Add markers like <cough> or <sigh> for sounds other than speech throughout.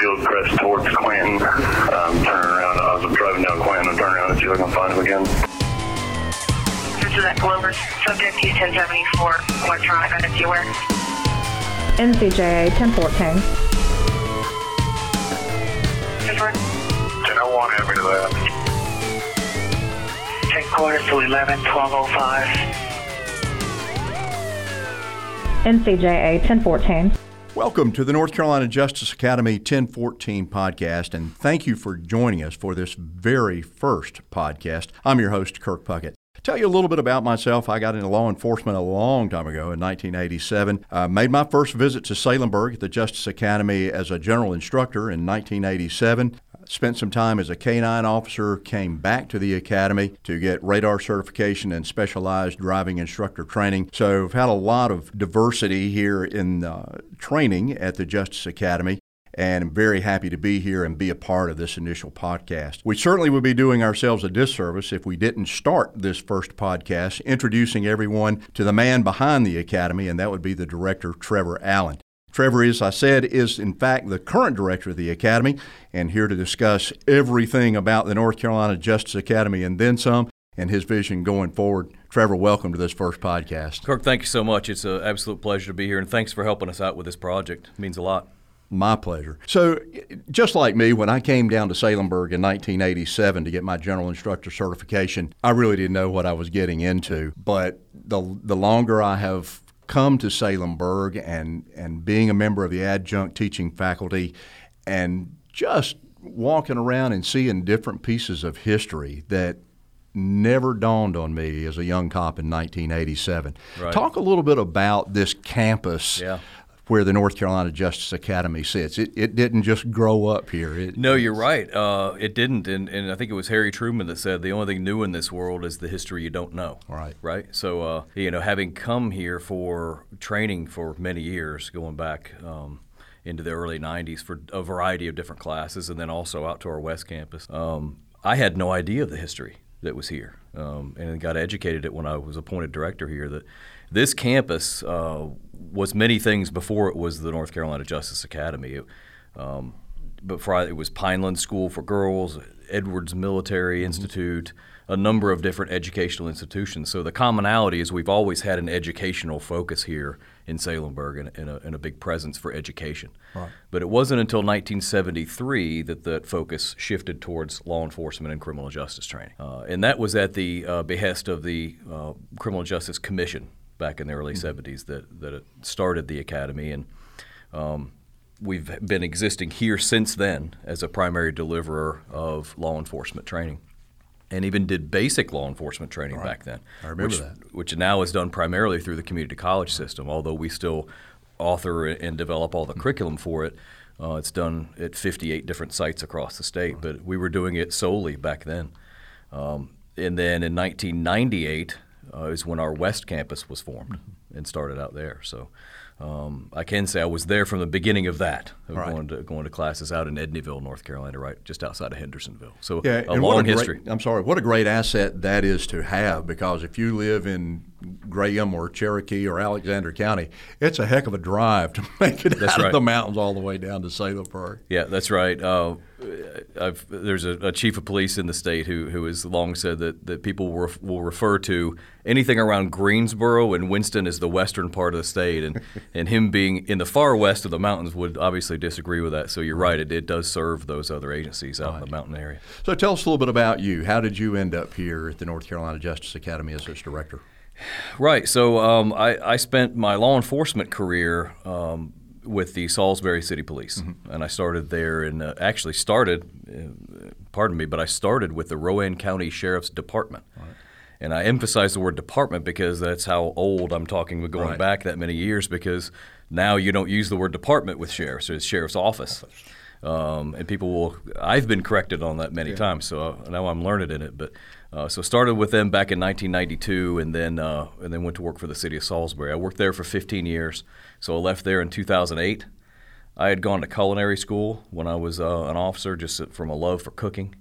Fieldcrest towards Clanton. Um, turning around, I was driving down Clanton and turning around and see if I can find him again. This is that Glover subject T1074 electronic identity aware. NCJA 1014. Confirm. 1001, have me to that. 10 quarters to 11, 1205. NCJA 1014. Welcome to the North Carolina Justice Academy 1014 podcast, and thank you for joining us for this very first podcast. I'm your host, Kirk Puckett. Tell you a little bit about myself. I got into law enforcement a long time ago in 1987. I made my first visit to Salemburg at the Justice Academy as a general instructor in 1987 spent some time as a K9 officer, came back to the academy to get radar certification and specialized driving instructor training. So I've had a lot of diversity here in uh, training at the Justice Academy. And I'm very happy to be here and be a part of this initial podcast. We certainly would be doing ourselves a disservice if we didn't start this first podcast introducing everyone to the man behind the Academy, and that would be the director, Trevor Allen. Trevor, as I said, is in fact the current director of the Academy and here to discuss everything about the North Carolina Justice Academy and then some and his vision going forward. Trevor, welcome to this first podcast. Kirk, thank you so much. It's an absolute pleasure to be here, and thanks for helping us out with this project. It means a lot. My pleasure. So, just like me, when I came down to Salemburg in 1987 to get my general instructor certification, I really didn't know what I was getting into. But the the longer I have come to Salemburg and, and being a member of the adjunct teaching faculty and just walking around and seeing different pieces of history that never dawned on me as a young cop in 1987. Right. Talk a little bit about this campus Yeah. Where the North Carolina Justice Academy sits. It, it didn't just grow up here. It, No, you're right. Uh, it didn't, and, and I think it was Harry Truman that said the only thing new in this world is the history you don't know. Right. Right. So, uh, you know, having come here for training for many years, going back um, into the early '90s for a variety of different classes, and then also out to our West Campus, um, I had no idea of the history that was here, um, and got educated it when I was appointed director here. That this campus uh, was many things before it was the North Carolina Justice Academy. It, um, it was Pineland School for Girls, Edwards Military Institute, a number of different educational institutions. So the commonality is we've always had an educational focus here in Salemburg and, and, a, and a big presence for education. Right. But it wasn't until 1973 that that focus shifted towards law enforcement and criminal justice training. Uh, and that was at the uh, behest of the uh, Criminal Justice Commission back in the early 70s that, that started the academy. And um, we've been existing here since then as a primary deliverer of law enforcement training. And even did basic law enforcement training back then. I remember which, that. Which now is done primarily through the community college system, although we still author and develop all the curriculum for it. Uh, it's done at 58 different sites across the state, but we were doing it solely back then. Um, and then in 1998 uh, is when our West Campus was formed and started out there. So um, I can say I was there from the beginning of that, of Right. going, to, going to classes out in Edneyville, North Carolina, right just outside of Hendersonville. So Yeah, a long great- history. I'm sorry. What a great asset that is to have because if you live in Graham or Cherokee or Alexander County, it's a heck of a drive to <laughs> make it That's out of the mountains all the way down to Salemburg. Yeah, that's right. Uh, I've, there's a, a chief of police in the state who, who has long said that, that people will, will refer to anything around Greensboro and Winston as the western part of the state, and, <laughs> and him being in the far west of the mountains would obviously disagree with that. So you're right, it, it does serve those other agencies out in the mountain area. So tell us a little bit about you. How did you end up here at the North Carolina Justice Academy as its director? Right. So um, I, I spent my law enforcement career um, with the Salisbury City Police, and I started there and uh, actually started, uh, pardon me, but I started with the Rowan County Sheriff's Department. And I emphasize the word department because that's how old I'm talking with going Right. back that many years because now you don't use the word department with sheriffs, it's sheriff's office. Um, and people will, I've been corrected on that many times, so now I'm learned in it. But uh, so started with them back in 1992, and then uh, and then went to work for the city of Salisbury. I worked there for 15 years, so I left there in 2008. I had gone to culinary school when I was uh, an officer, just from a love for cooking.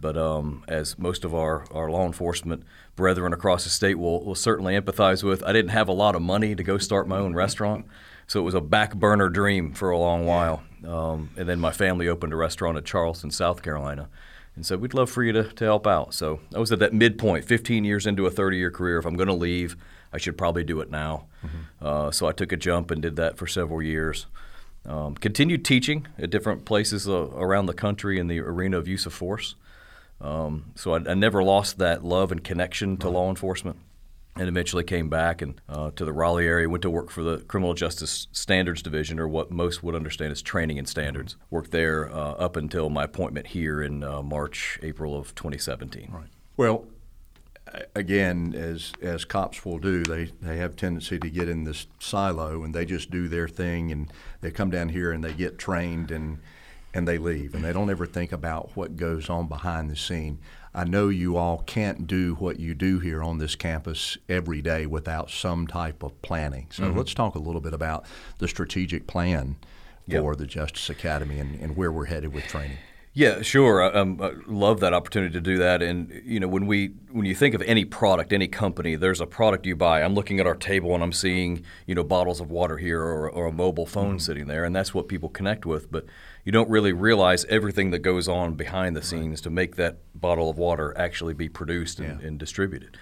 But um, as most of our, our law enforcement brethren across the state will, will certainly empathize with, I didn't have a lot of money to go start my own restaurant, so it was a back burner dream for a long while. Um, and then my family opened a restaurant in Charleston, South Carolina. And so we'd love for you to, to help out. So I was at that midpoint, 15 years into a 30 year career. If I'm going to leave, I should probably do it now. Mm-hmm. Uh, so I took a jump and did that for several years. Um, continued teaching at different places uh, around the country in the arena of use of force. Um, so I, I, never lost that love and connection to right. law enforcement and eventually came back and uh, to the Raleigh area. Went to work for the Criminal Justice Standards Division, or what most would understand as training and standards. Worked there uh, up until my appointment here in uh, March, April of 2017. Right. Well, again, as as cops will do, they they have tendency to get in this silo and they just do their thing, and they come down here and they get trained and and they leave, and they don't ever think about what goes on behind the scene. I know you all can't do what you do here on this campus every day without some type of planning. So mm-hmm. let's talk a little bit about the strategic plan for yep. the Justice Academy and, and where we're headed with training. Yeah, sure. I, um, I, love that opportunity to do that. And you know, when we when you think of any product, any company, there's a product you buy. I'm looking at our table and I'm seeing you know bottles of water here or, or a mobile phone mm-hmm. sitting there, and that's what people connect with. But you don't really realize everything that goes on behind the scenes right. to make that bottle of water actually be produced and, yeah. and distributed.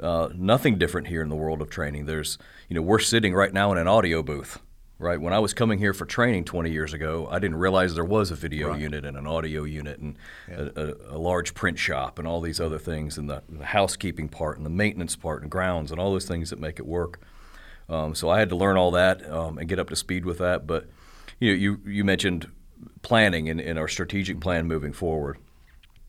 Uh, nothing different here in the world of training. There's, you know, we're sitting right now in an audio booth, right? When I was coming here for training 20 years ago, I didn't realize there was a video right. unit and an audio unit and yeah. a, a, a, large print shop and all these other things and the, the, housekeeping part and the maintenance part and grounds and all those things that make it work. Um, so I had to learn all that um, and get up to speed with that. But you know, you you mentioned planning and, in our strategic plan moving forward.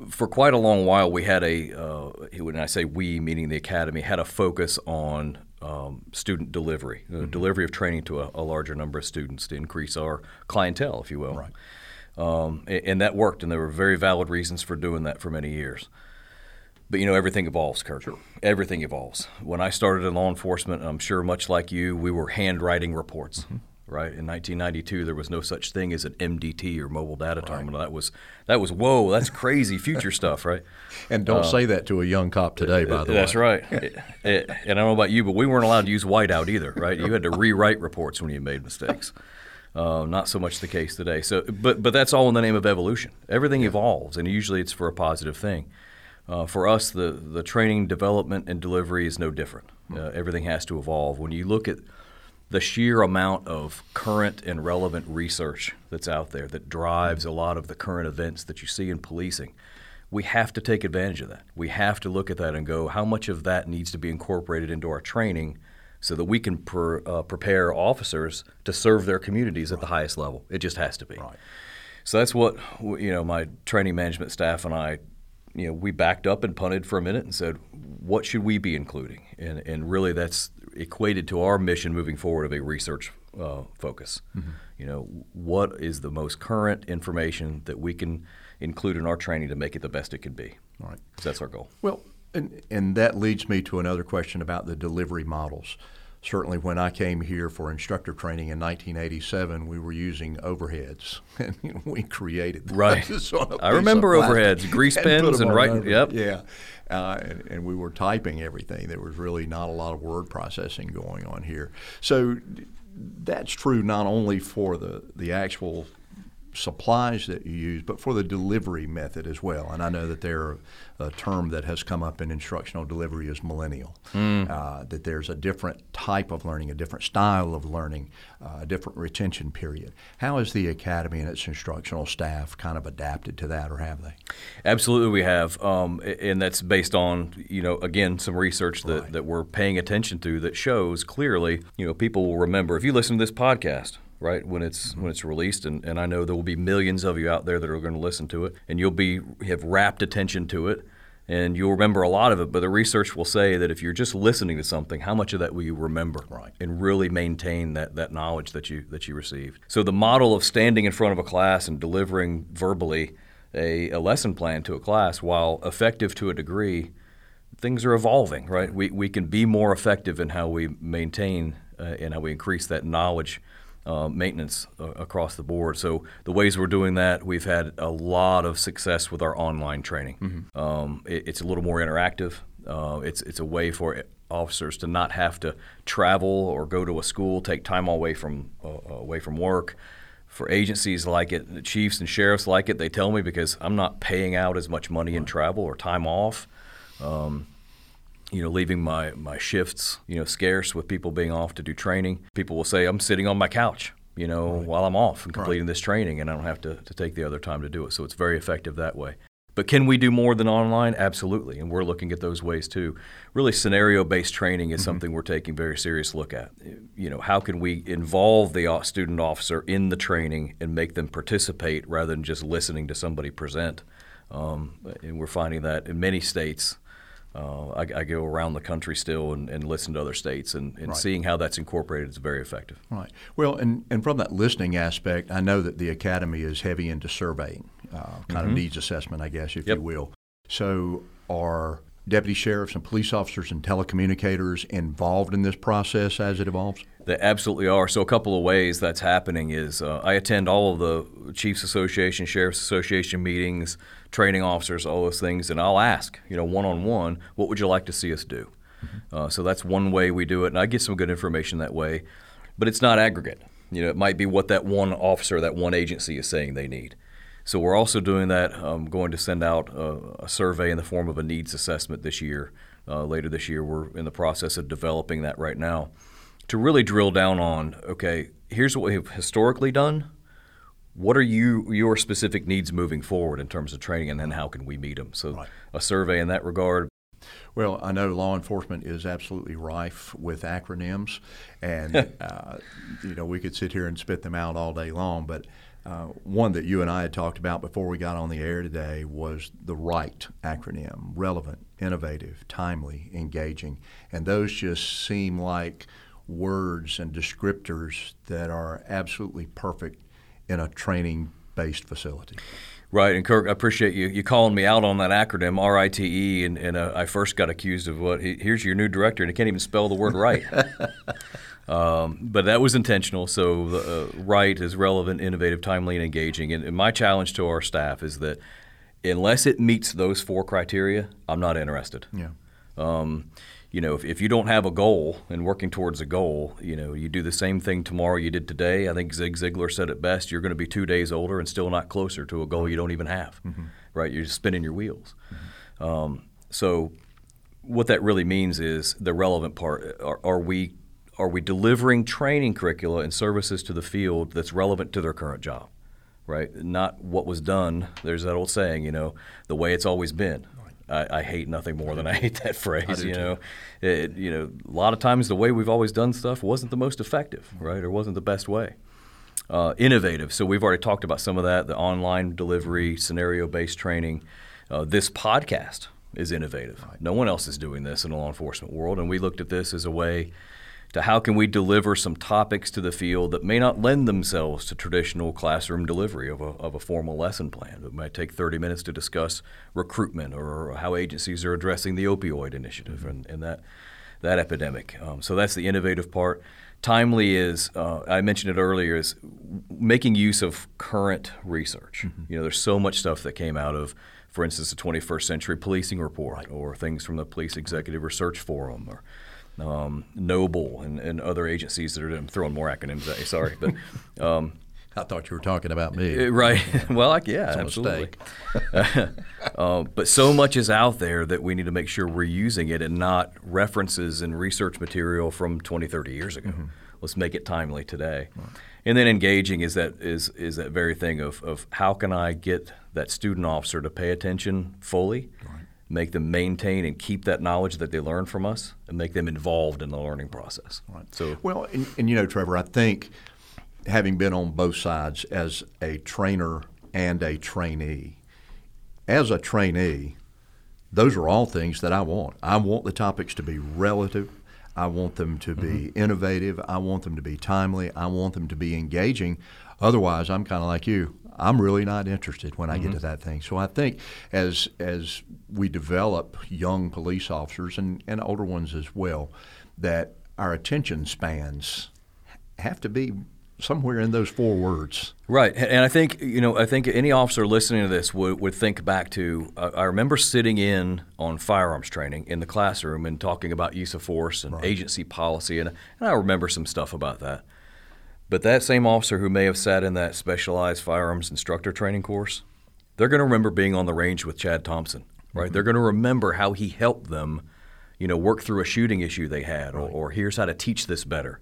For quite a long while, we had a, uh, when I say we, meaning the academy, had a focus on um, student delivery, mm-hmm. delivery of training to a, a, larger number of students to increase our clientele, if you will. Right. Um, and, and, that worked, and there were very valid reasons for doing that for many years. But you know, everything evolves, Kirk. Sure. Everything evolves. When I started in law enforcement, I'm sure much like you, we were handwriting reports. Mm-hmm right? In 1992, there was no such thing as an MDT or mobile data right. terminal. That was that was whoa, that's crazy future stuff, right? <laughs> And don't uh, say that to a young cop today, by the that's way. That's right. <laughs> it, it, and I don't know about you, but we weren't allowed to use whiteout either, right? You had to rewrite reports when you made mistakes. Uh, not so much the case today. So, but but that's all in the name of evolution. Everything yeah. evolves, and usually it's for a positive thing. Uh, for us, the the training, development, and delivery is no different. Hmm. Uh, everything has to evolve. When you look at the sheer amount of current and relevant research that's out there that drives a lot of the current events that you see in policing. We have to take advantage of that. We have to look at that and go, how much of that needs to be incorporated into our training so that we can per, uh, prepare officers to serve their communities right. at the highest level? It just has to be. Right. So that's what you know. My training management staff and I, you know, we backed up and punted for a minute and said, what should we be including? And and really, that's equated to our mission moving forward of a research uh, focus. Mm-hmm. You know, what is the most current information that we can include in our training to make it the best it can be? All right. That's our goal. Well, and, and that leads me to another question about the delivery models. Certainly, when I came here for instructor training in 1987, we were using overheads, <laughs> and we created right. <laughs> I remember overheads, <laughs> grease pens, and, and right. Yep. Yeah uh, and, and, we were typing everything. There was really not a lot of word processing going on here. So that's true not only for the, the actual supplies that you use, but for the delivery method as well. And I know that there a term that has come up in instructional delivery is millennial. Mm. Uh, that there's a different type of learning, a different style of learning, uh, a different retention period. How has the academy and its instructional staff kind of adapted to that, or have they? Absolutely, we have, um, and that's based on you know again some research that, right. that we're paying attention to that shows clearly you know people will remember if you listen to this podcast right when it's mm-hmm. when it's released and, and I know there will be millions of you out there that are going to listen to it and you'll be have rapt attention to it and you'll remember a lot of it but the research will say that if you're just listening to something how much of that will you remember right. and really maintain that, that knowledge that you that you received so the model of standing in front of a class and delivering verbally a, a lesson plan to a class while effective to a degree things are evolving right we, we can be more effective in how we maintain uh, and how we increase that knowledge uh, maintenance uh, across the board. So the ways we're doing that, we've had a lot of success with our online training. Mm-hmm. Um, it, it's a little more interactive. Uh, it's it's a way for officers to not have to travel or go to a school, take time away from uh, away from work for agencies like it, the chiefs and sheriffs like it. They tell me because I'm not paying out as much money in travel or time off. Um, you know, leaving my, my shifts, you know, scarce with people being off to do training. People will say, I'm sitting on my couch, you know, while I'm off and completing this training, and I don't have to, to take the other time to do it. So it's very effective that way. But can we do more than online? Absolutely. And we're looking at those ways too. Really, scenario based training is something we're taking very serious look at. You know, how can we involve the student officer in the training and make them participate rather than just listening to somebody present? Um, and we're finding that in many states. Uh, I, I go around the country still and, and listen to other states, and, and seeing how that's incorporated is very effective. Right. Well, and, and from that listening aspect, I know that the academy is heavy into surveying, uh, kind of needs assessment, I guess, if Mm-hmm. Yep. you will. So, are deputy sheriffs and police officers and telecommunicators involved in this process as it evolves? They absolutely are. So a couple of ways that's happening is uh, I attend all of the Chiefs Association, Sheriffs Association meetings, training officers, all those things, and I'll ask, you know, one on one, what would you like to see us do? Uh, so that's one way we do it, and I get some good information that way. But it's not aggregate. You know, it might be what that one officer, that one agency is saying they need. So we're also doing that. I'm going to send out a, a survey in the form of a needs assessment this year. Uh, later this year, we're in the process of developing that right now to really drill down on. Okay, here's what we've historically done. What are you your specific needs moving forward in terms of training, and then how can we meet them? So Right. a survey in that regard. Well, I know law enforcement is absolutely rife with acronyms, and <laughs> uh, you know we could sit here and spit them out all day long. But uh, one that you and I had talked about before we got on the air today was the RITE acronym: relevant, innovative, timely, engaging, and those just seem like words and descriptors that are absolutely perfect in a training-based facility. Right, and Kirk, I appreciate you you calling me out on that acronym RITE, and, and uh, I first got accused of what here's your new director, and he can't even spell the word right. <laughs> um, but that was intentional. So the uh, RITE is relevant, innovative, timely, and engaging. And, and my challenge to our staff is that unless it meets those four criteria, I'm not interested. Yeah. Um, you know, if, if you don't have a goal and working towards a goal, you know, you do the same thing tomorrow you did today. I think Zig Ziglar said it best: you're going to be two days older and still not closer to a goal you don't even have. Right? You're just spinning your wheels. Um, so, what that really means is the relevant part: are, are we are we delivering training curricula and services to the field that's relevant to their current job? right? Not what was done. There's that old saying, you know, the way it's always been. I, I hate nothing more than I hate that <laughs> phrase. You too. know, it, you know, a lot of times the way we've always done stuff wasn't the most effective, right, or wasn't the best way. Uh, innovative. So we've already talked about some of that. The online delivery, scenario-based training. Uh, this podcast is innovative. No one else is doing this in the law enforcement world, and we looked at this as a way to how can we deliver some topics to the field that may not lend themselves to traditional classroom delivery of a, of a formal lesson plan. It might take 30 minutes to discuss recruitment or how agencies are addressing the opioid initiative and, and that, that epidemic. Um, so that's the innovative part. Timely is, uh, I mentioned it earlier, is making use of current research. You know, there's so much stuff that came out of, for instance, the 21st Century Policing Report or things from the Police Executive Research Forum or um, Noble and, and other agencies that are I'm throwing more acronyms at you. Sorry, but <laughs> um, I thought you were talking about me. uh, right. <laughs> well, like, yeah, absolutely. <laughs> uh, but so much is out there that we need to make sure we're using it and not references and research material from 20, 30 years ago. Let's make it timely today. And then engaging is that is is that very thing of, of how can I get that student officer to pay attention fully, make them maintain and keep that knowledge that they learn from us, and make them involved in the learning process. Right. So Well, and, and you know, Trevor, I think having been on both sides as a trainer and a trainee, as a trainee, those are all things that I want. I want the topics to be relative. I want them to be mm-hmm. innovative. I want them to be timely. I want them to be engaging. Otherwise, I'm kind of like you. I'm really not interested when I get to that thing. So I think as as we develop young police officers and, and older ones as well, that our attention spans have to be somewhere in those four words. Right, and I think you know, I think any officer listening to this would, would think back to. Uh, I remember sitting in on firearms training in the classroom and talking about use of force and agency policy, and, and I remember some stuff about that. But that same officer who may have sat in that specialized firearms instructor training course, they're going to remember being on the range with Chad Thompson, right? Mm-hmm. They're going to remember how he helped them, you know, work through a shooting issue they had, or, or here's how to teach this better,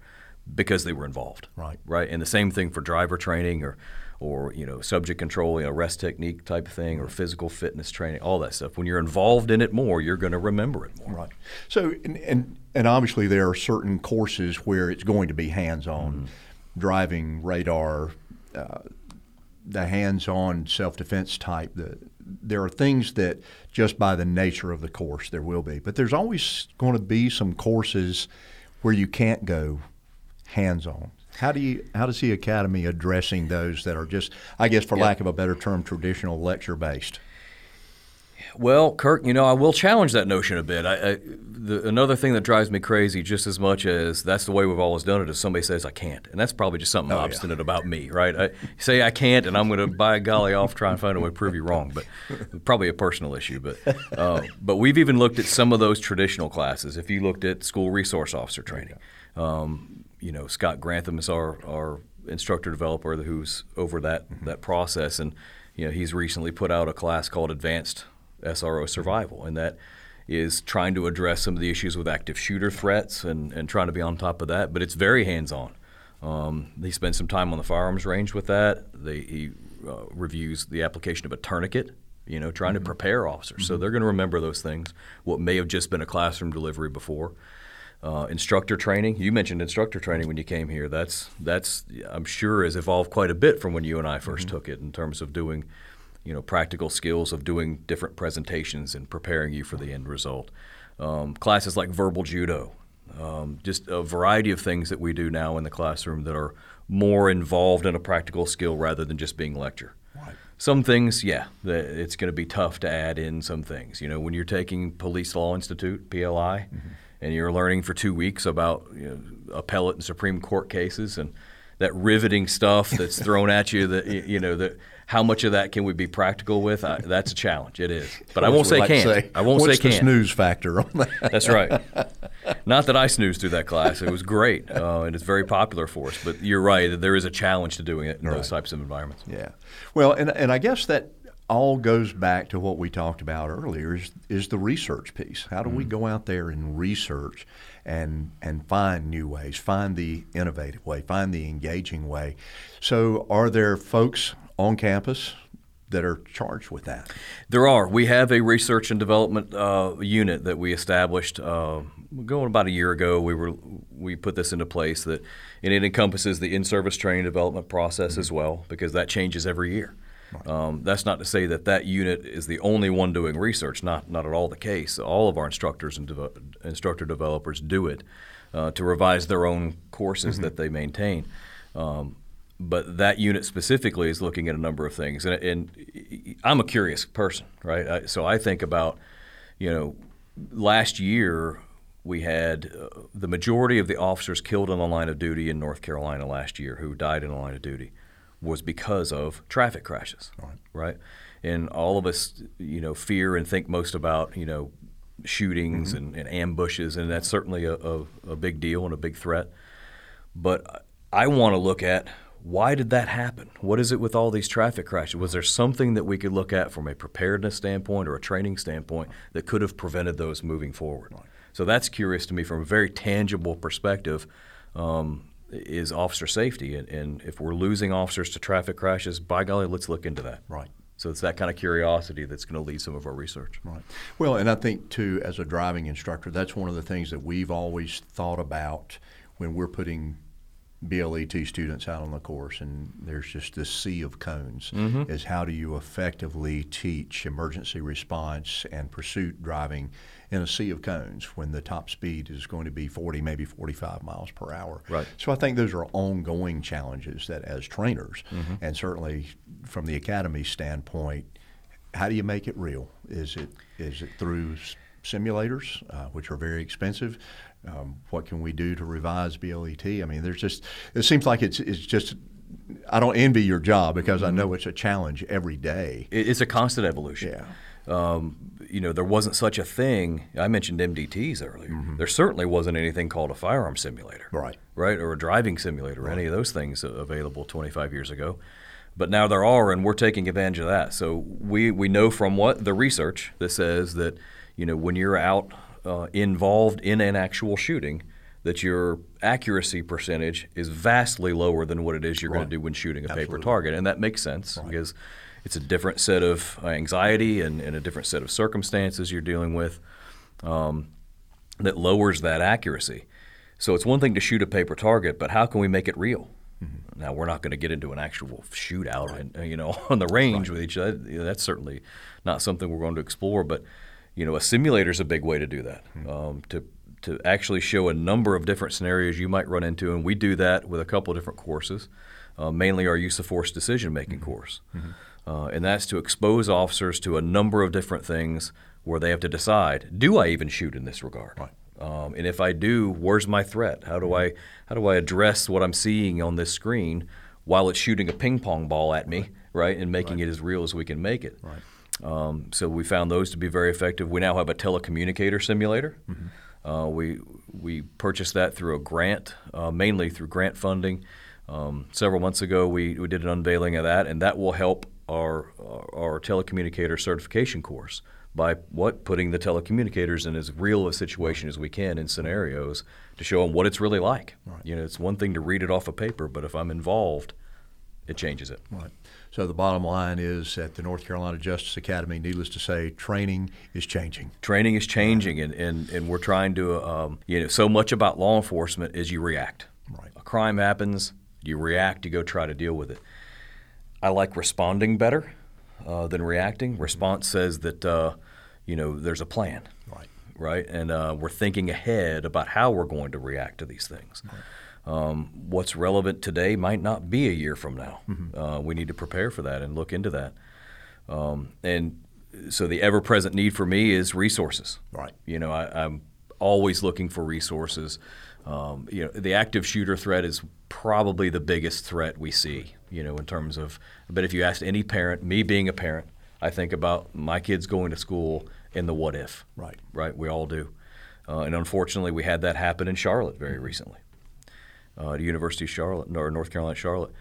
because they were involved, Right. Right, and the same thing for driver training or, or you know, subject control, you know, rest technique type thing, or physical fitness training, all that stuff. When you're involved in it more, you're going to remember it more. Right. So, and, and, and obviously there are certain courses where it's going to be hands-on, Mm-hmm. Driving, radar, uh, the hands-on self-defense type. The, there are things that just by the nature of the course there will be, but there's always going to be some courses where you can't go hands-on. How do you how does the academy addressing those that are just, I guess, for Yeah. lack of a better term, traditional lecture-based? Well, Kirk, you know, I will challenge that notion a bit. I, I, the, another thing that drives me crazy just as much as that's the way we've always done it is somebody says I can't. And that's probably just something Oh, yeah. obstinate about me, right? I say I can't, and I'm going to, by golly, off try and find a way to prove you wrong. But probably a personal issue. But, uh, but we've even looked at some of those traditional classes. If you looked at school resource officer training, um, you know, Scott Grantham is our, our instructor developer who's over that, Mm-hmm. that process. And, you know, he's recently put out a class called Advanced SRO Survival, and that is trying to address some of the issues with active shooter threats and, and trying to be on top of that. But it's very hands on. Um, he spends some time on the firearms range with that. They, he uh, reviews the application of a tourniquet, you know, trying to prepare officers. So they're going to remember those things, what may have just been a classroom delivery before. Uh, instructor training. You mentioned instructor training when you came here. That's that's I'm sure has evolved quite a bit from when you and I 1st took it in terms of doing, you know, practical skills of doing different presentations and preparing you for the end result. Um, classes like verbal judo, um, just a variety of things that we do now in the classroom that are more involved in a practical skill rather than just being lecture. Some things, yeah, it's going to be tough to add in some things. You know, when you're taking Police Law Institute (PLI), and you're learning for two weeks about you know, appellate and Supreme Court cases and that riveting stuff that's thrown at you, that you know, that how much of that can we be practical with? I, that's a challenge. It is, but I won't say Like can't. I won't say the can't. snooze factor on that? That's right. <laughs> Not that I snoozed through that class. It was great, uh, and it's very popular for us. But you're right. that There is a challenge to doing it in those types of environments. Yeah. Well, and, and I guess that all goes back to what we talked about earlier is, is the research piece. How do we go out there and research and and find new ways, find the innovative way, find the engaging way. So are there folks on campus that are charged with that? There are. We have a research and development uh, unit that we established uh, going about a year ago. We were we put this into place that, and it encompasses the in-service training development process as well because that changes every year. Um, that's not to say that that unit is the only one doing research. Not not at all the case. All of our instructors and deve- instructor developers do it uh, to revise their own courses that they maintain. Um, but that unit specifically is looking at a number of things, and, and I'm a curious person, right? I, so I think about, you know, last year we had uh, the majority of the officers killed in the line of duty in North Carolina last year who died in the line of duty was because of traffic crashes, right? And all of us, you know, fear and think most about, you know, shootings and, and ambushes, and that's certainly a, a, a big deal and a big threat. But I want to look at why did that happen? What is it with all these traffic crashes? Was there something that we could look at from a preparedness standpoint or a training standpoint that could have prevented those moving forward? So that's curious to me from a very tangible perspective. Um, is officer safety, and, and if we're losing officers to traffic crashes, by golly, let's look into that. Right. So it's that kind of curiosity that's going to lead some of our research. Right. Well, and I think too, as a driving instructor, that's one of the things that we've always thought about when we're putting BLET students out on the course, and there's just this sea of cones. Is how do you effectively teach emergency response and pursuit driving in a sea of cones when the top speed is going to be 40, maybe 45 miles per hour? Right. So I think those are ongoing challenges that, as trainers, and certainly from the academy standpoint, how do you make it real? Is it is it through simulators, uh, which are very expensive? Um, what can we do to revise BLET? I mean, there's just it seems like it's it's just. I don't envy your job because I know it's a challenge every day. It's a constant evolution. Yeah. um, you know, there wasn't such a thing. I mentioned MDTs earlier. There certainly wasn't anything called a firearm simulator, Right. Right, or a driving simulator, or any of those things available 25 years ago. But now there are, and we're taking advantage of that. So we we know from what the research that says that you know when you're out uh, involved in an actual shooting, that your accuracy percentage is vastly lower than what it is you're going to do when shooting a paper target, and that makes sense because it's a different set of anxiety and, and a different set of circumstances you're dealing with um, that lowers that accuracy. So it's one thing to shoot a paper target, but how can we make it real? Now we're not going to get into an actual shootout, and, uh, you know, <laughs> on the range with each other. That's certainly not something we're going to explore. But you know, a simulator is a big way to do that. Um, to to actually show a number of different scenarios you might run into, and we do that with a couple of different courses, uh, mainly our use of force decision making course, uh, and that's to expose officers to a number of different things where they have to decide: Do I even shoot in this regard? Right. Um, and if I do, where's my threat? How do I how do I address what I'm seeing on this screen while it's shooting a ping pong ball at me, right, and making it as real as we can make it? Right. Um, so we found those to be very effective. We now have a telecommunicator simulator. Uh, we we purchased that through a grant, uh, mainly through grant funding. Um, several months ago, we, we did an unveiling of that, and that will help our our telecommunicator certification course by what putting the telecommunicators in as real a situation as we can in scenarios to show them what it's really like. You know, it's one thing to read it off a paper, but if I'm involved, it changes it. Right. So the bottom line is at the North Carolina Justice Academy, needless to say, training is changing. training is changing and, and, and we're trying to um, you know so much about law enforcement is you react. Right. a crime happens you react you go try to deal with it. I like responding better uh, than reacting. Response says that uh, you know there's a plan. Right. right? And uh, we're thinking ahead about how we're going to react to these things um, what's relevant today might not be a year from now uh, we need to prepare for that and look into that um, and so the ever-present need for me is resources. Right. You know, I, I'm always looking for resources. Um, you know, the active shooter threat is probably the biggest threat we see. You know, in terms of, but if you asked any parent, me being a parent, I think about my kids going to school and the what if. Right. Right. We all do. Uh, and unfortunately, we had that happen in Charlotte very recently uh, University of Charlotte, or North Carolina, Charlotte.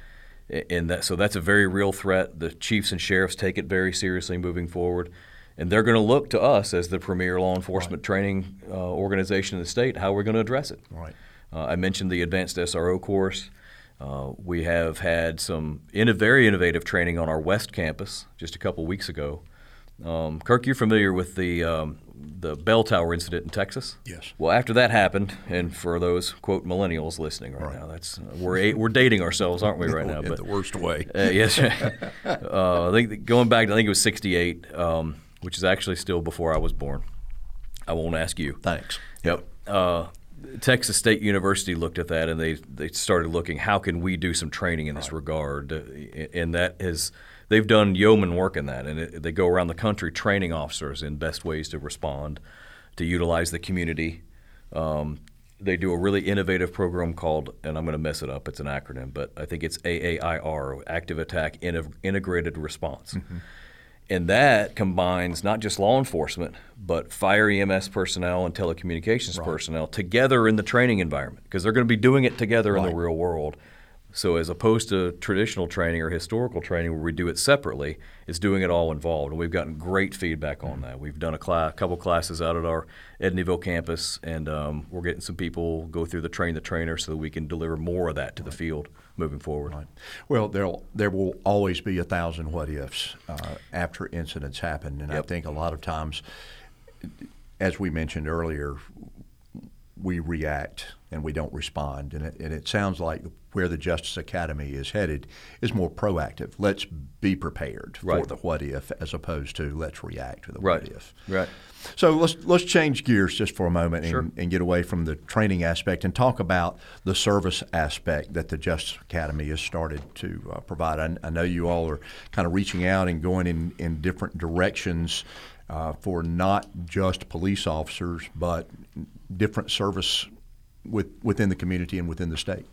And that, so that's a very real threat. The chiefs and sheriffs take it very seriously moving forward. And they're going to look to us as the premier law enforcement training uh, organization in the state, how we're going to address it. Right. Uh, I mentioned the advanced SRO course. Uh, we have had some inno- very innovative training on our West campus just a couple weeks ago. Um, Kirk, you're familiar with the um, the bell tower incident in Texas? Yes. Well, after that happened, and for those quote millennials listening right, Right. now, that's we're a, we're dating ourselves, aren't we, right <laughs> now? In the worst way. Uh, yes. <laughs> uh, I think going back, to, I think it was '68, um, which is actually still before I was born. I won't ask you. Thanks. Yep. Uh, Texas State University looked at that and they, they started looking how can we do some training in this regard, uh, and that is they've done yeoman work in that, and it, they go around the country training officers in best ways to respond, to utilize the community. Um, they do a really innovative program called, and I'm going to mess it up. It's an acronym, but I think it's AAIR, Active Attack Integrated Response. And that combines not just law enforcement, but fire EMS personnel and telecommunications personnel together in the training environment because they're going to be doing it together in the real world. So, as opposed to traditional training or historical training where we do it separately, it's doing it all involved. And we've gotten great feedback on that. We've done a cla- couple classes out at our Edneyville campus, and um, we're getting some people go through the train the trainer so that we can deliver more of that to the field moving forward. Right. Well, there'll there will always be a thousand what ifs uh, after incidents happen, and I think a lot of times, as we mentioned earlier, we react and we don't respond, and it, and it sounds like where the Justice Academy is headed is more proactive. Let's be prepared for the what if, as opposed to let's react to the Right. what if. Right. So let's let's change gears just for a moment and, Sure. and get away from the training aspect and talk about the service aspect that the Justice Academy has started to uh, provide. I, I know you all are kind of reaching out and going in, in different directions uh, for not just police officers, but different service with, within the community and within the state.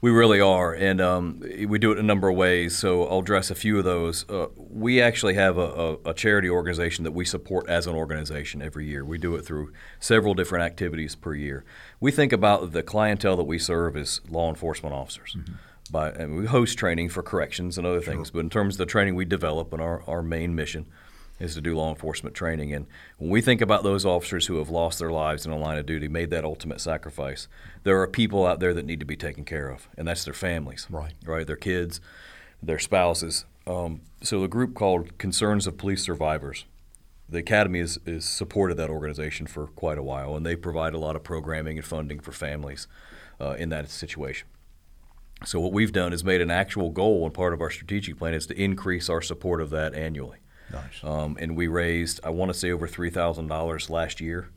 We really are, and um, we do it a number of ways. So I'll address a few of those. Uh, we actually have a, a, a, charity organization that we support as an organization every year. We do it through several different activities per year. We think about the clientele that we serve as law enforcement officers. Mm-hmm. By, and we host training for corrections and other sure. things, but in terms of the training we develop and our, our main mission – is to do law enforcement training. And when we think about those officers who have lost their lives in a line of duty, made that ultimate sacrifice, there are people out there that need to be taken care of, and that's their families, right? Right, their kids, their spouses. Um, so the group called Concerns of Police Survivors. The Academy has, is supported that organization for quite a while, and they provide a lot of programming and funding for families uh, in that situation. So what we've done is made an actual goal, and part of our strategic plan is to increase our support of that annually. Nice. Um, and we raised, I want to say, over three thousand dollars last year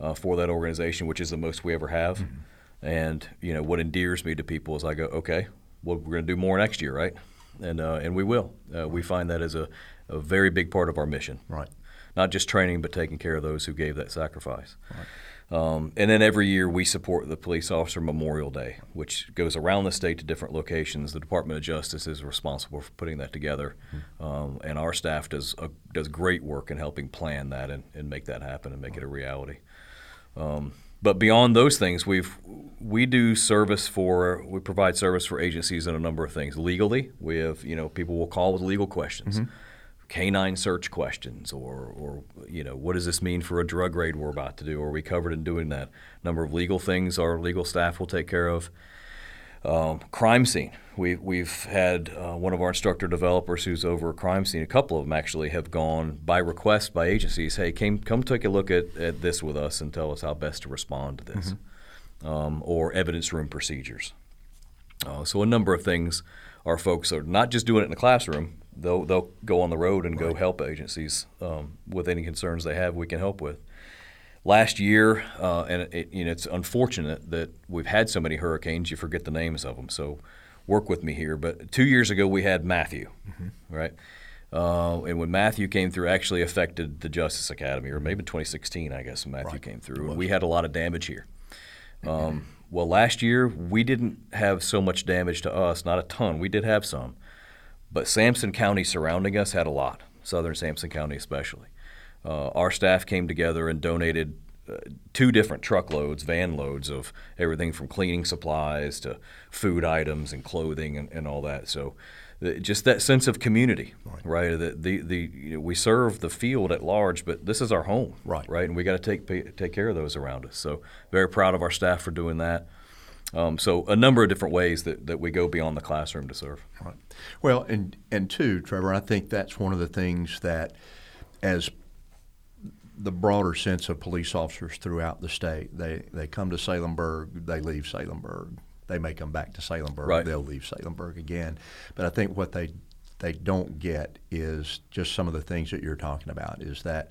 uh, for that organization, which is the most we ever have. Mm-hmm. And you know what endears me to people is I go, okay, well we're going to do more next year, right? And uh, and we will. Uh, we find that as a, a very big part of our mission. Right. Not just training, but taking care of those who gave that sacrifice. Right. Um, and then every year we support the Police Officer Memorial Day, which goes around the state to different locations. The Department of Justice is responsible for putting that together, mm-hmm. um, and our staff does does great work in helping plan that and, and make that happen and make it a reality. Um, but beyond those things, we've we do service for we provide service for agencies in a number of things. Legally, we have you know people will call with legal questions. Mm-hmm canine search questions or, or you know what does this mean for a drug raid we're about to do? Are we covered in doing that? Number of legal things our legal staff will take care of. Um, crime scene. We, we've had uh, one of our instructor developers who's over a crime scene a couple of them actually have gone by request by agencies hey came, come take a look at, at this with us and tell us how best to respond to this. Mm-hmm. um, or evidence room procedures. Uh, so a number of things our folks are not just doing it in the classroom they'll they'll go on the road and right. go help agencies um, with any concerns they have. We can help with. Last year, uh, and it, you know, it's unfortunate that we've had so many hurricanes. You forget the names of them. So, work with me here. But two years ago, we had Matthew, mm-hmm. right? Uh, and when Matthew came through, actually affected the Justice Academy, or maybe 2016, I guess. Matthew right. came through, and we had a lot of damage here. <clears throat> Um, well, last year we didn't have so much damage to us, not a ton. We did have some, but Sampson County surrounding us had a lot, southern Sampson County especially. Uh, our staff came together and donated uh, two different truckloads, van loads of everything from cleaning supplies to food items and clothing and, and all that. So the, just that sense of community, right? right? The, the, the you know, we serve the field at large, but this is our home, right? Right, and we got to take take care of those around us. So very proud of our staff for doing that. Um, so a number of different ways that, that we go beyond the classroom to serve. Right. Well, and and two, Trevor, I think that's one of the things that, as the broader sense of police officers throughout the state, they they come to Salemburg, they leave Salemburg, they may come back to Salemburg, right. they'll leave Salemburg again. But I think what they they don't get is just some of the things that you're talking about. Is that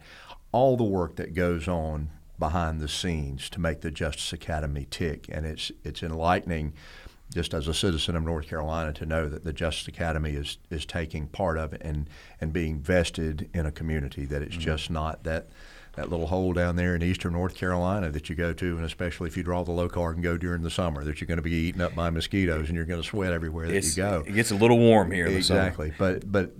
all the work that goes on behind the scenes to make the Justice Academy tick. And it's it's enlightening, just as a citizen of North Carolina, to know that the Justice Academy is is taking part of it and and being vested in a community. That it's mm-hmm. just not that. That little hole down there in eastern North Carolina that you go to, and especially if you draw the low card and go during the summer, that you're going to be eaten up by mosquitoes and you're going to sweat everywhere that it's, you go. It gets a little warm here. exactly, but but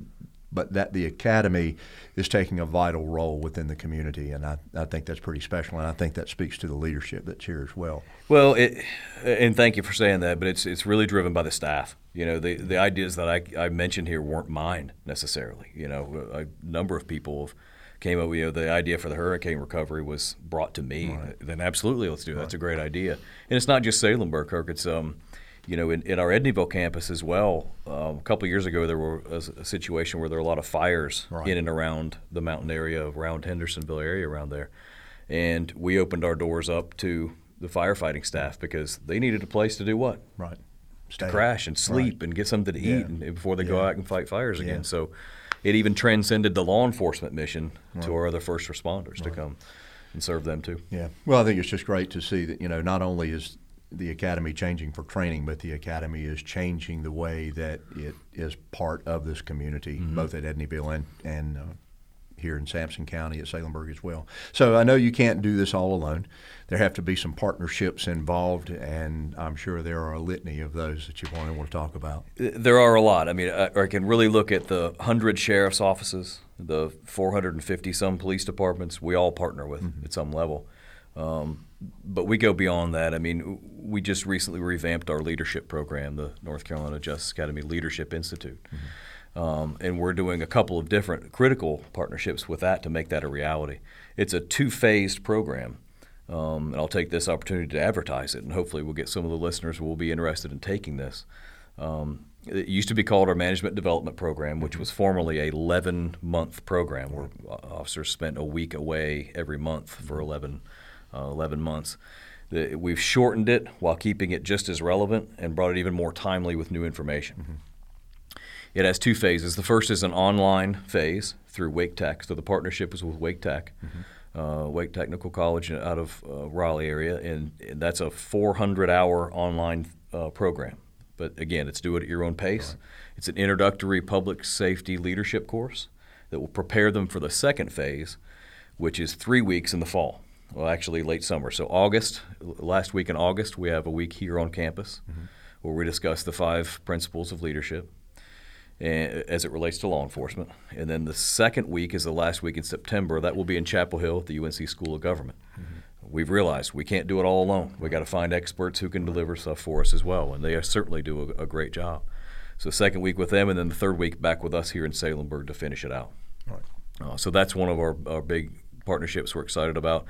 but that the academy is taking a vital role within the community, and I, I think that's pretty special, and I think that speaks to the leadership that's here as well. Well, it, and thank you for saying that, but it's it's really driven by the staff. You know, the the ideas that I, I mentioned here weren't mine necessarily. You know, a number of people have came up. You know, the idea for the hurricane recovery was brought to me. Right. Then absolutely, let's do that. Right. That's a great idea, and it's not just Salemburg, Kirk. It's um you know, in, in our Edneyville campus as well, um, a couple years ago there was a, a, situation where there were a lot of fires right. in and around the mountain area, around Hendersonville area around there, and we opened our doors up to the firefighting staff because they needed a place to do what? Right. Stay. To crash and sleep right. and get something to yeah. eat and, before they yeah. go out and fight fires again. Yeah. So it even transcended the law enforcement mission right. to our other first responders to come and serve them too. Yeah. Well, I think it's just great to see that you know not only is the academy changing for training, but the academy is changing the way that it is part of this community, mm-hmm. both at Edneyville and and uh, here in Sampson County at Salemburg as well. So I know you can't do this all alone. There have to be some partnerships involved, and I'm sure there are a litany of those that you want to want to talk about. There are a lot. I mean, I, I can really look at the 100 sheriff's offices, the 450 some police departments. We all partner with mm-hmm. at some level. Um, but we go beyond that. I mean, we just recently revamped our leadership program, the North Carolina Justice Academy Leadership Institute. Mm-hmm. Um, and we're doing a couple of different critical partnerships with that to make that a reality. It's a two phased program. Um, and I'll take this opportunity to advertise it, and hopefully, we'll get some of the listeners who will be interested in taking this. Um, it used to be called our Management Development Program, which was formerly a 11 month program where officers spent a week away every month for 11 uh, 11 months. The, we've shortened it while keeping it just as relevant and brought it even more timely with new information. Mm-hmm. It has two phases. The first is an online phase through Wake Tech. So the partnership is with Wake Tech, mm-hmm. uh, Wake Technical College out of uh, Raleigh area, and, and, that's a 400-hour online uh, program. But again, it's do it at your own pace. Right. It's an introductory public safety leadership course that will prepare them for the second phase, which is three weeks in the fall well, actually late summer. So August, last week in August, we have a week here on campus mm-hmm. where we discuss the five principles of leadership as it relates to law enforcement. And then the second week is the last week in September. That will be in Chapel Hill at the UNC School of Government. Mm-hmm. We've realized we can't do it all alone. We got to find experts who can deliver stuff for us as well, and they certainly do a, a great job. So second week with them, and then the third week back with us here in Salemburg to finish it out. Right. Uh, so that's one of our, our big partnerships we're excited about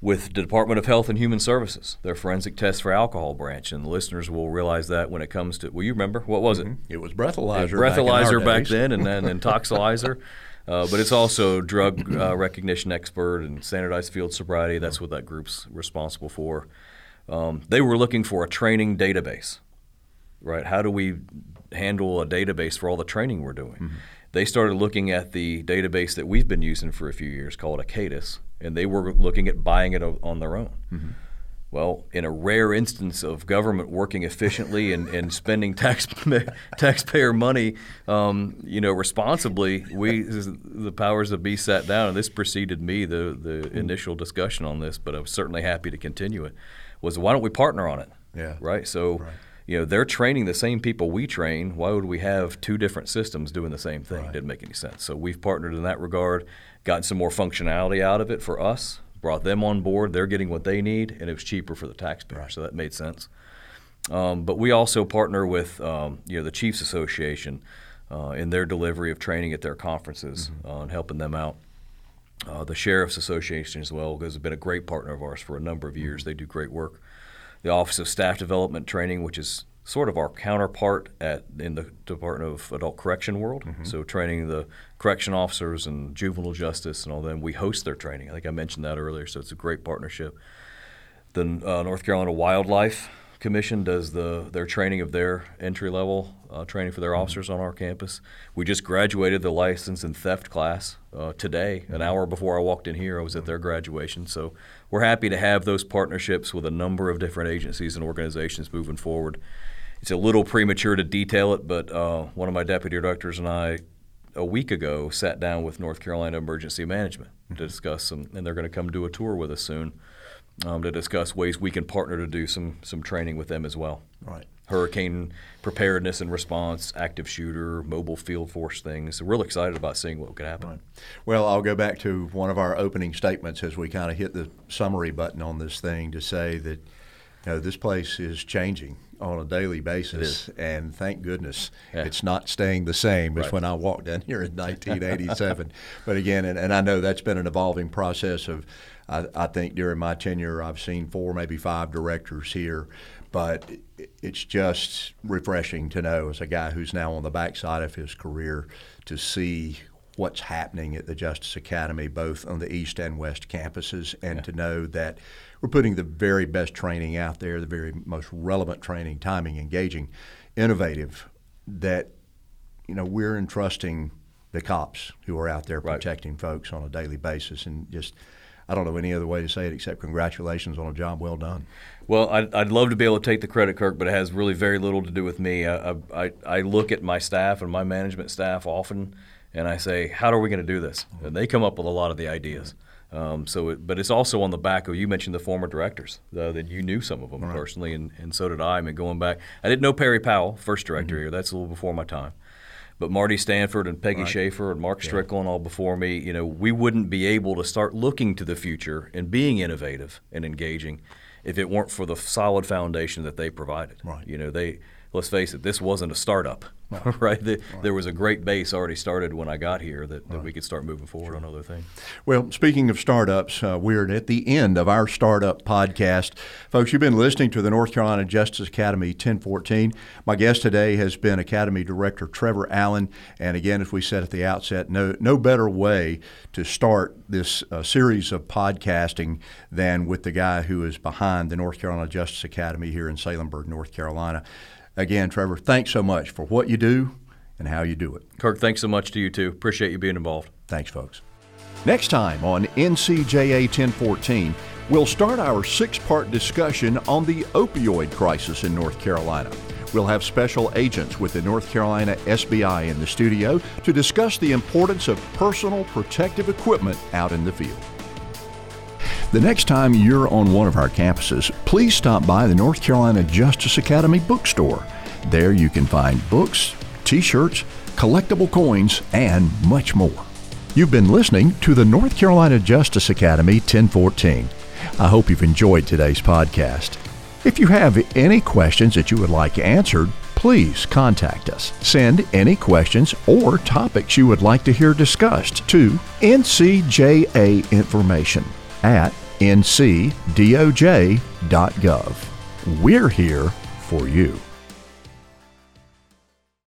with the Department of Health and Human Services, their forensic test for alcohol branch, and the listeners will realize that when it comes to. Well, you remember what was it? Mm-hmm. It was breathalyzer. breathalyzer back, back then, and then <laughs> Intoxilyzer. Uh, but it's also drug uh, recognition expert and standardized field sobriety. That's what that group's responsible for. Um, they were looking for a training database, right? How do we handle a database for all the training we're doing? Mm-hmm. They started looking at the database that we've been using for a few years called ACADIS, and they were looking at buying it on their own. Mm-hmm. Well, in a rare instance of government working efficiently and, and spending tax, <laughs> taxpayer money, um, you know, responsibly, we the powers that be sat down, and this preceded me the the mm-hmm. initial discussion on this, but I was certainly happy to continue it. Was why don't we partner on it? Yeah. Right. So. Right you know they're training the same people we train why would we have two different systems doing the same thing right. didn't make any sense so we've partnered in that regard gotten some more functionality out of it for us, brought them on board. They're getting what they need, and it was cheaper for the taxpayer. Right. So that made sense. Um, but we also partner with um, you know the Chiefs Association uh, in their delivery of training at their conferences mm-hmm. uh, and helping them out. Uh, the Sheriff's Association as well has been a great partner of ours for a number of years. Mm-hmm. They do great work. The Office of Staff Development Training, which is sort of our counterpart at in the Department of Adult Correction world. Mm-hmm. So training the correction officers and juvenile justice and all them. We host their training. I think I mentioned that earlier. So it's a great partnership. The uh, North Carolina Wildlife Commission does the their training of their entry level uh, training for their mm-hmm. officers on our campus. We just graduated the license and theft class uh, today. An hour before I walked in here, I was at their graduation. So we're happy to have those partnerships with a number of different agencies and organizations moving forward it's a little premature to detail it, but uh, one of my deputy directors and I a week ago sat down with North Carolina Emergency Management to mm-hmm. discuss some, and they're going to come do a tour with us soon um, to discuss ways we can partner to do some some training with them as well. Right. Hurricane preparedness and response, active shooter, mobile field force things. We're real excited about seeing what could happen. Right. Well, I'll go back to one of our opening statements as we kind of hit the summary button on this thing to say that you know, this place is changing on a daily basis, and thank goodness yeah. it's not staying the same right. as when I walked down here in 1987. but again, and, and, I know that's been an evolving process of. I, I, think during my tenure, I've seen four, maybe five directors here, but it's just refreshing to know, as a guy who's now on the backside of his career, to see what's happening at the Justice Academy, both on the east and west campuses, and yeah. to know that we're putting the very best training out there, the very most relevant training, timing, engaging, innovative, that you know we're entrusting the cops who are out there protecting right. folks on a daily basis, and just I don't know any other way to say it except congratulations on a job well done. Well, I'd, I'd love to be able to take the credit, Kirk, but it has really very little to do with me. I, I, I look at my staff and my management staff often and I say, "How are we going to do this?" And they come up with a lot of the ideas. Um, so, it, but it's also on the back of you mentioned the former directors uh, that you knew some of them personally, and, and so did I. I mean, going back, I didn't know Perry Powell, first director Mm-hmm. here. That's a little before my time. But Marty Stanford and Peggy Schaefer and Mark Strickland all before me, you know, we wouldn't be able to start looking to the future and being innovative and engaging if it weren't for the solid foundation that they provided. Right. You know, they let's face it, this wasn't a startup, <laughs> right? <laughs> The, There was a great base already started when I got here that, that we could start moving forward on other things. Well, speaking of startups, uh, we're at the end of our startup podcast. Folks, you've been listening to the North Carolina Justice Academy 1014. My guest today has been Academy Director Trevor Allen. And again, as we said at the outset, no, no better way to start this uh, series of podcasting than with the guy who is behind the North Carolina Justice Academy here in Salemburg, North Carolina. Again, Trevor, thanks so much for what you do and how you do it. Kirk, thanks so much to you too. Appreciate you being involved. Thanks, folks. Next time on NCJA 1014, we'll start our six part discussion on the opioid crisis in North Carolina. We'll have special agents with the North Carolina SBI in the studio to discuss the importance of personal protective equipment out in the field. The next time you're on one of our campuses, please stop by the North Carolina Justice Academy bookstore. There you can find books, t shirts, collectible coins, and much more. You've been listening to the North Carolina Justice Academy 1014. I hope you've enjoyed today's podcast. If you have any questions that you would like answered, please contact us. Send any questions or topics you would like to hear discussed to NCJA Information at ncdoj.gov. We're here for you.